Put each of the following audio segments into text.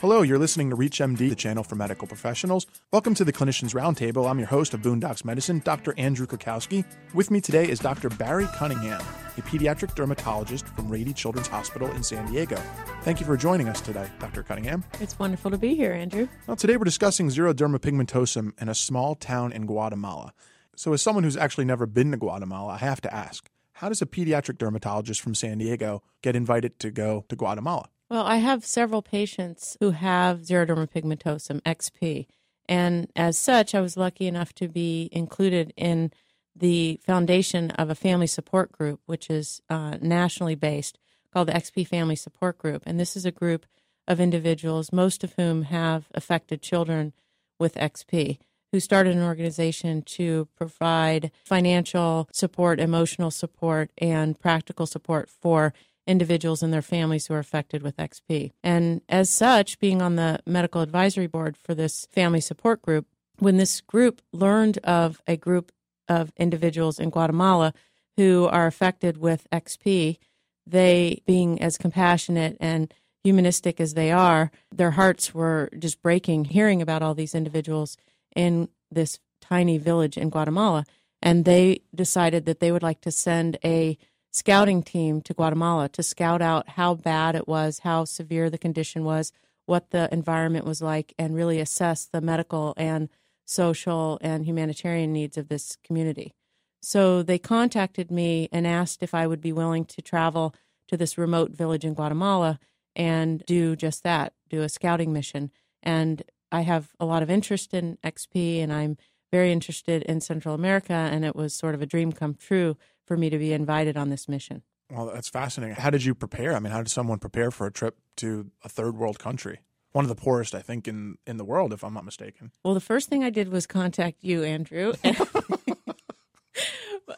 Hello, you're listening to ReachMD, the channel for medical professionals. Welcome to the Clinicians Roundtable. I'm your host of Boondocks Medicine, Dr. Andrew Krakowski. With me today is Dr. Bari Cunningham, a pediatric dermatologist from Rady Children's Hospital in San Diego. Thank you for joining us today, Dr. Cunningham. It's wonderful to be here, Andrew. Well, today we're discussing xeroderma pigmentosum in a small town in Guatemala. So, as someone who's actually never been to Guatemala, I have to ask how does a pediatric dermatologist from San Diego get invited to go to Guatemala? Well, I have several patients who have xeroderma pigmentosum, XP. And as such, I was lucky enough to be included in the foundation of a family support group, which is uh, nationally based, called the XP Family Support Group. And this is a group of individuals, most of whom have affected children with XP, who started an organization to provide financial support, emotional support, and practical support for individuals and their families who are affected with XP. And as such, being on the medical advisory board for this family support group, when this group learned of a group of individuals in Guatemala who are affected with XP, they, being as compassionate and humanistic as they are, their hearts were just breaking hearing about all these individuals in this tiny village in Guatemala. And they decided that they would like to send a scouting team to Guatemala to scout out how bad it was, how severe the condition was, what the environment was like, and really assess the medical and social and humanitarian needs of this community. So they contacted me and asked if I would be willing to travel to this remote village in Guatemala and do just that, do a scouting mission. And I have a lot of interest in XP and I'm very interested in Central America, and it was sort of a dream come true for me to be invited on this mission. Well, that's fascinating. How did you prepare? I mean, how did someone prepare for a trip to a third world country? One of the poorest, I think, in, in the world, if I'm not mistaken. Well, the first thing I did was contact you, Andrew.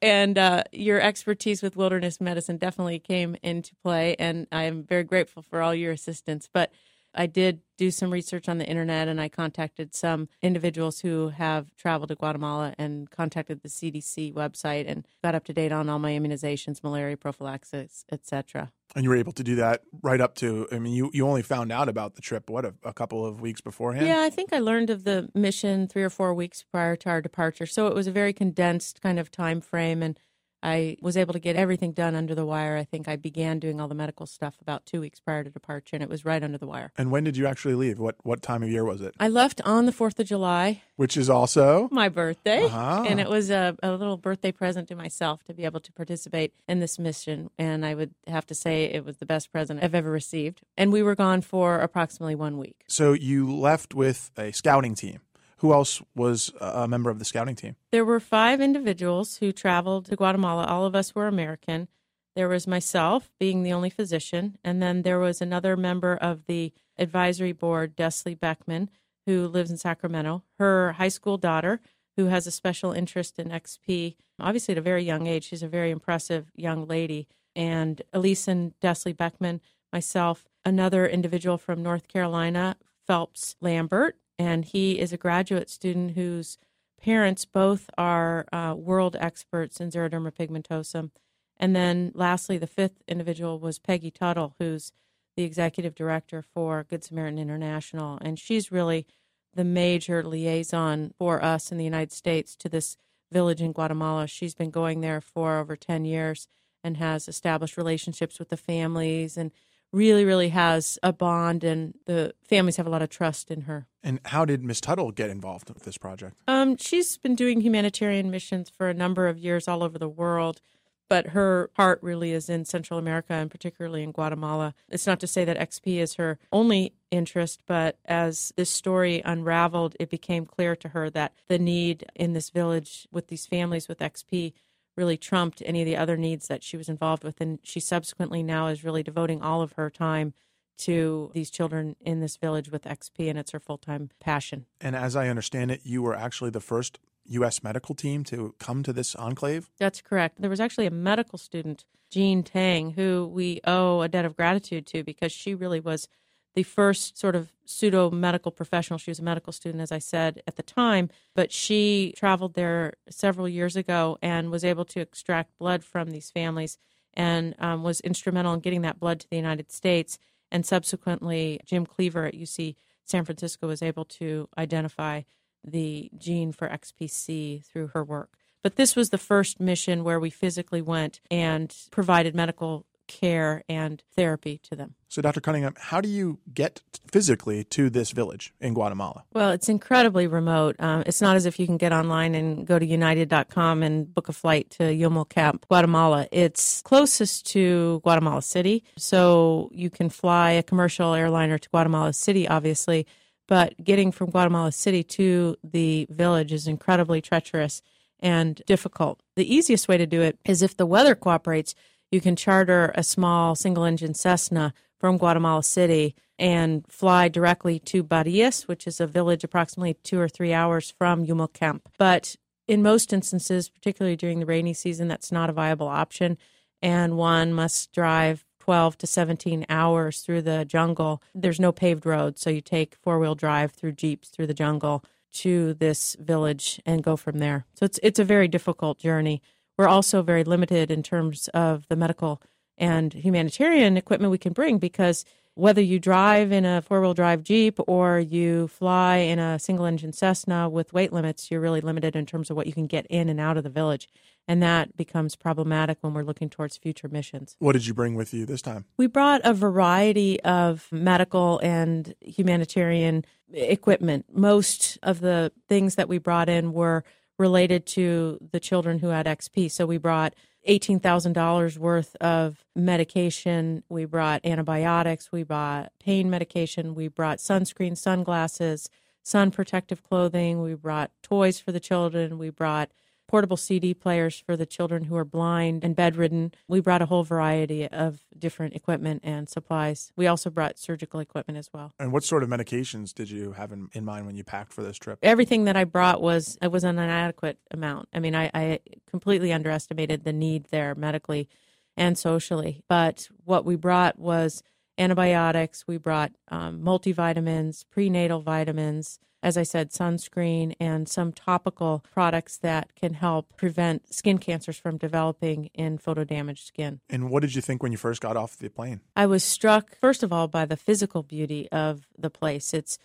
and uh, your expertise with wilderness medicine definitely came into play, and I am very grateful for all your assistance. But I did do some research on the internet and I contacted some individuals who have traveled to Guatemala and contacted the CDC website and got up to date on all my immunizations, malaria prophylaxis, etc. And you were able to do that right up to, I mean, you, you only found out about the trip, what, a, a couple of weeks beforehand? Yeah, I think I learned of the mission three or four weeks prior to our departure. So it was a very condensed kind of time frame. And I was able to get everything done under the wire. I think I began doing all the medical stuff about two weeks prior to departure, and it was right under the wire. And when did you actually leave? What what time of year was it? I left on the Fourth of July, which is also my birthday, uh-huh. and it was a, a little birthday present to myself to be able to participate in this mission. And I would have to say it was the best present I've ever received. And we were gone for approximately one week. So you left with a scouting team. Who else was a member of the scouting team? There were five individuals who traveled to Guatemala. All of us were American. There was myself, being the only physician, and then there was another member of the advisory board, Desley Beckman, who lives in Sacramento. Her high school daughter, who has a special interest in XP, obviously at a very young age. She's a very impressive young lady. And Elise and Desley Beckman, myself, another individual from North Carolina, Phelps Lambert, and he is a graduate student whose parents both are uh, world experts in xeroderma pigmentosum. And then lastly, the fifth individual was Peggy Tuttle, who's the executive director for Good Samaritan International. And she's really the major liaison for us in the United States to this village in Guatemala. She's been going there for over 10 years and has established relationships with the families and really, really has a bond, and the families have a lot of trust in her. And how did Miss Tuttle get involved with this project? Um, she's been doing humanitarian missions for a number of years all over the world, but her heart really is in Central America and particularly in Guatemala. It's not to say that XP is her only interest, but as this story unraveled, it became clear to her that the need in this village with these families with XP really trumped any of the other needs that she was involved with. And she subsequently now is really devoting all of her time to these children in this village with XP, and it's her full time passion. And as I understand it, you were actually the first U.S. medical team to come to this enclave? That's correct. There was actually a medical student, Jean Tang, who we owe a debt of gratitude to because she really was the first sort of pseudo medical professional. She was a medical student, as I said at the time, but she traveled there several years ago and was able to extract blood from these families and um, was instrumental in getting that blood to the United States. And subsequently, Jim Cleaver at UC San Francisco was able to identify the gene for XPC through her work. But this was the first mission where we physically went and provided medical care and therapy to them. So, Dr. Cunningham, how do you get physically to this village in Guatemala? Well, it's incredibly remote. Um, it's not as if you can get online and go to united.com and book a flight to Yumulcamp, Guatemala. It's closest to Guatemala City. So, you can fly a commercial airliner to Guatemala City, obviously, but getting from Guatemala City to the village is incredibly treacherous and difficult. The easiest way to do it is if the weather cooperates you can charter a small single engine Cessna from Guatemala City and fly directly to Barillas, which is a village approximately two or three hours from Yumulcamp. But in most instances, particularly during the rainy season, that's not a viable option. And one must drive 12 to 17 hours through the jungle. There's no paved road, so you take four wheel drive through jeeps through the jungle to this village and go from there. So it's it's a very difficult journey. We're also very limited in terms of the medical and humanitarian equipment we can bring because whether you drive in a four wheel drive Jeep or you fly in a single engine Cessna with weight limits, you're really limited in terms of what you can get in and out of the village. And that becomes problematic when we're looking towards future missions. What did you bring with you this time? We brought a variety of medical and humanitarian equipment. Most of the things that we brought in were related to the children who had XP. So we brought $18,000 worth of medication. We brought antibiotics. We brought pain medication. We brought sunscreen, sunglasses, sun protective clothing. We brought toys for the children. We brought portable CD players for the children who are blind and bedridden. We brought a whole variety of different equipment and supplies. We also brought surgical equipment as well. And what sort of medications did you have in, in mind when you packed for this trip? Everything that I brought was it was an inadequate amount. I mean, I, I completely underestimated the need there medically and socially. But what we brought was antibiotics. We brought um, multivitamins, prenatal vitamins as I said, sunscreen and some topical products that can help prevent skin cancers from developing in photo damaged skin. And what did you think when you first got off the plane? I was struck, first of all, by the physical beauty of the place. It's,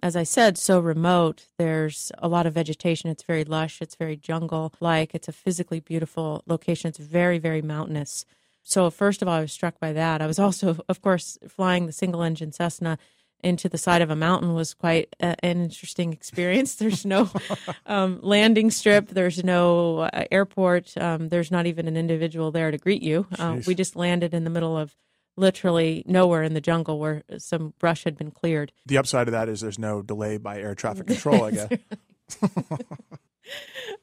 as I said, so remote. There's a lot of vegetation. It's very lush. It's very jungle like. It's a physically beautiful location. It's very, very mountainous. So, first of all, I was struck by that. I was also, of course, flying the single engine Cessna into the side of a mountain was quite a, an interesting experience. There's no um, landing strip, there's no uh, airport, um, there's not even an individual there to greet you. Uh, we just landed in the middle of literally nowhere in the jungle where some brush had been cleared. The upside of that is there's no delay by air traffic control, I guess.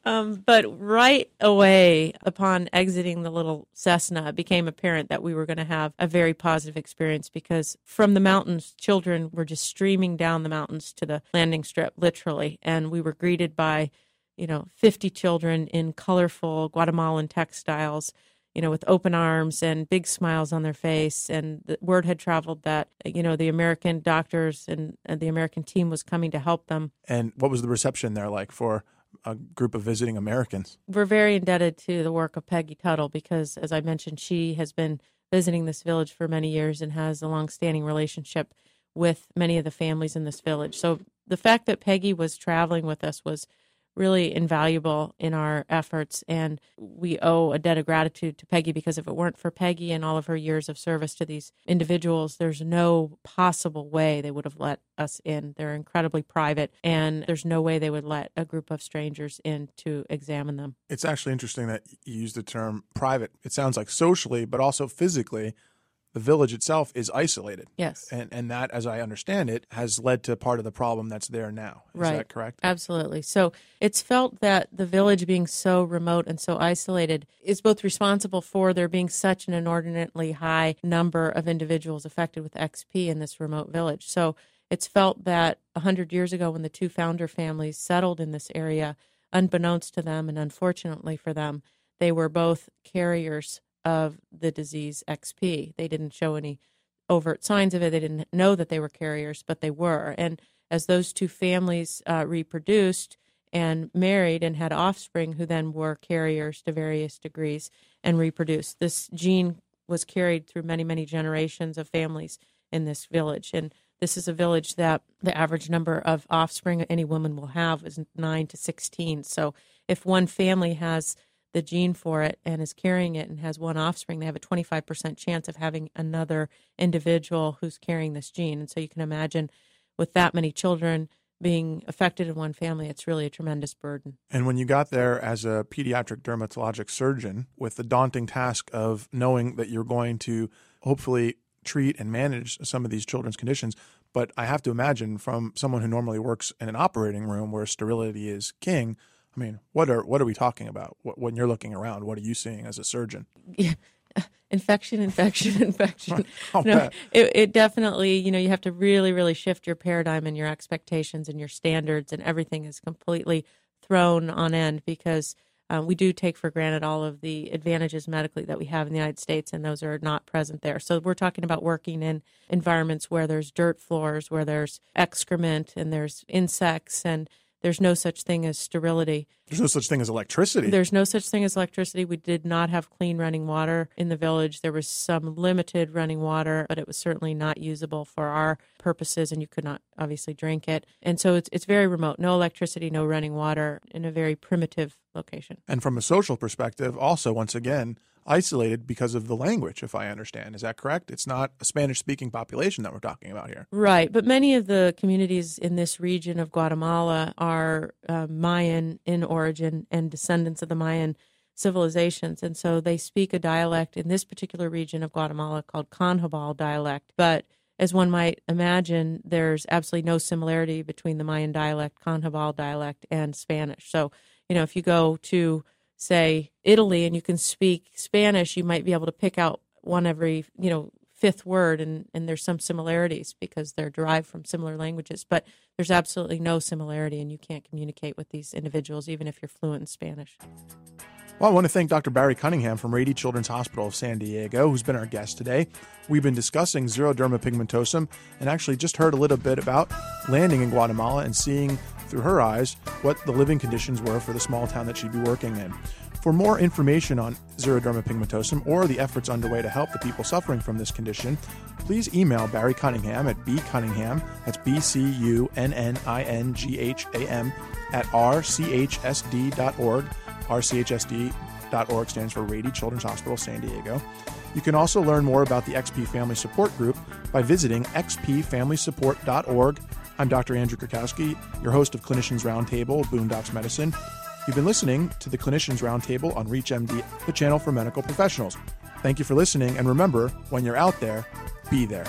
Um, but right away, upon exiting the little Cessna, it became apparent that we were going to have a very positive experience because from the mountains, children were just streaming down the mountains to the landing strip, literally. And we were greeted by, you know, 50 children in colorful Guatemalan textiles you know, with open arms and big smiles on their face. And the word had traveled that, you know, the American doctors and, and, the American team was coming to help them. And what was the reception there like for a group of visiting Americans. We're very indebted to the work of Peggy Tuttle because, as I mentioned, she has been visiting this village for many years and has a long-standing relationship with many of the families in this village. So the fact that Peggy was traveling with us was really invaluable in our efforts. And we owe a debt of gratitude to Peggy because if it weren't for Peggy and all of her years of service to these individuals, there's no possible way they would have let us in. They're incredibly private, and there's no way they would let a group of strangers in to examine them. It's actually interesting that you use the term private. It sounds like socially, but also physically the village itself is isolated. Yes. And and that as I understand it has led to part of the problem that's there now. Is right. that correct? Absolutely. So it's felt that the village being so remote and so isolated is both responsible for there being such an inordinately high number of individuals affected with XP in this remote village. So it's felt that 100 years ago when the two founder families settled in this area unbeknownst to them and unfortunately for them they were both carriers of the disease XP. They didn't show any overt signs of it. They didn't know that they were carriers, but they were. And as those two families uh, reproduced and married and had offspring who then were carriers to various degrees and reproduced, this gene was carried through many, many generations of families in this village. And this is a village that the average number of offspring any woman will have is 9 to 16. So if one family has the gene for it and is carrying it and has one offspring, they have a 25% chance of having another individual who's carrying this gene. And so you can imagine with that many children being affected in one family, it's really a tremendous burden. And when you got there as a pediatric dermatologic surgeon with the daunting task of knowing that you're going to hopefully treat and manage some of these children's conditions, but I have to imagine from someone who normally works in an operating room where sterility is king, I mean, what are what are we talking about? What, when you're looking around, what are you seeing as a surgeon? Yeah. Infection, infection, infection. no, it, it definitely, you know, you have to really, really shift your paradigm and your expectations and your standards, and everything is completely thrown on end because um, we do take for granted all of the advantages medically that we have in the United States, and those are not present there. So we're talking about working in environments where there's dirt floors, where there's excrement, and there's insects, and there's no such thing as sterility. There's no such thing as electricity. There's no such thing as electricity. We did not have clean running water in the village. There was some limited running water, but it was certainly not usable for our purposes, and you could not obviously drink it. And so it's, it's very remote. No electricity, no running water in a very primitive location. And from a social perspective, also, once again, isolated because of the language, if I understand. Is that correct? It's not a Spanish speaking population that we're talking about here. Right. But many of the communities in this region of Guatemala are uh, Mayan in origin and descendants of the Mayan civilizations. And so they speak a dialect in this particular region of Guatemala called Kanjobal dialect. But as one might imagine, there's absolutely no similarity between the Mayan dialect, Kanjobal dialect, and Spanish. So, you know, if you go to say Italy and you can speak Spanish, you might be able to pick out one every, you know, fifth word and, and there's some similarities because they're derived from similar languages. But there's absolutely no similarity and you can't communicate with these individuals even if you're fluent in Spanish. Well, I want to thank Dr. Bari Cunningham from Rady Children's Hospital of San Diego, who's been our guest today. We've been discussing xeroderma pigmentosum and actually just heard a little bit about landing in Guatemala and seeing through her eyes what the living conditions were for the small town that she'd be working in. For more information on xeroderma pigmentosum or the efforts underway to help the people suffering from this condition, please email Bari Cunningham at bcunningham, that's B C U N N I N G H A M, at rchsd.org. rchsd.org stands for Rady Children's Hospital, San Diego. You can also learn more about the XP Family Support Group by visiting xpfamilysupport.org I'm Dr. Andrew Krakowski, your host of Clinicians Roundtable, Boondocks Medicine. You've been listening to the Clinicians Roundtable on ReachMD, the channel for medical professionals. Thank you for listening, and remember, when you're out there, be there.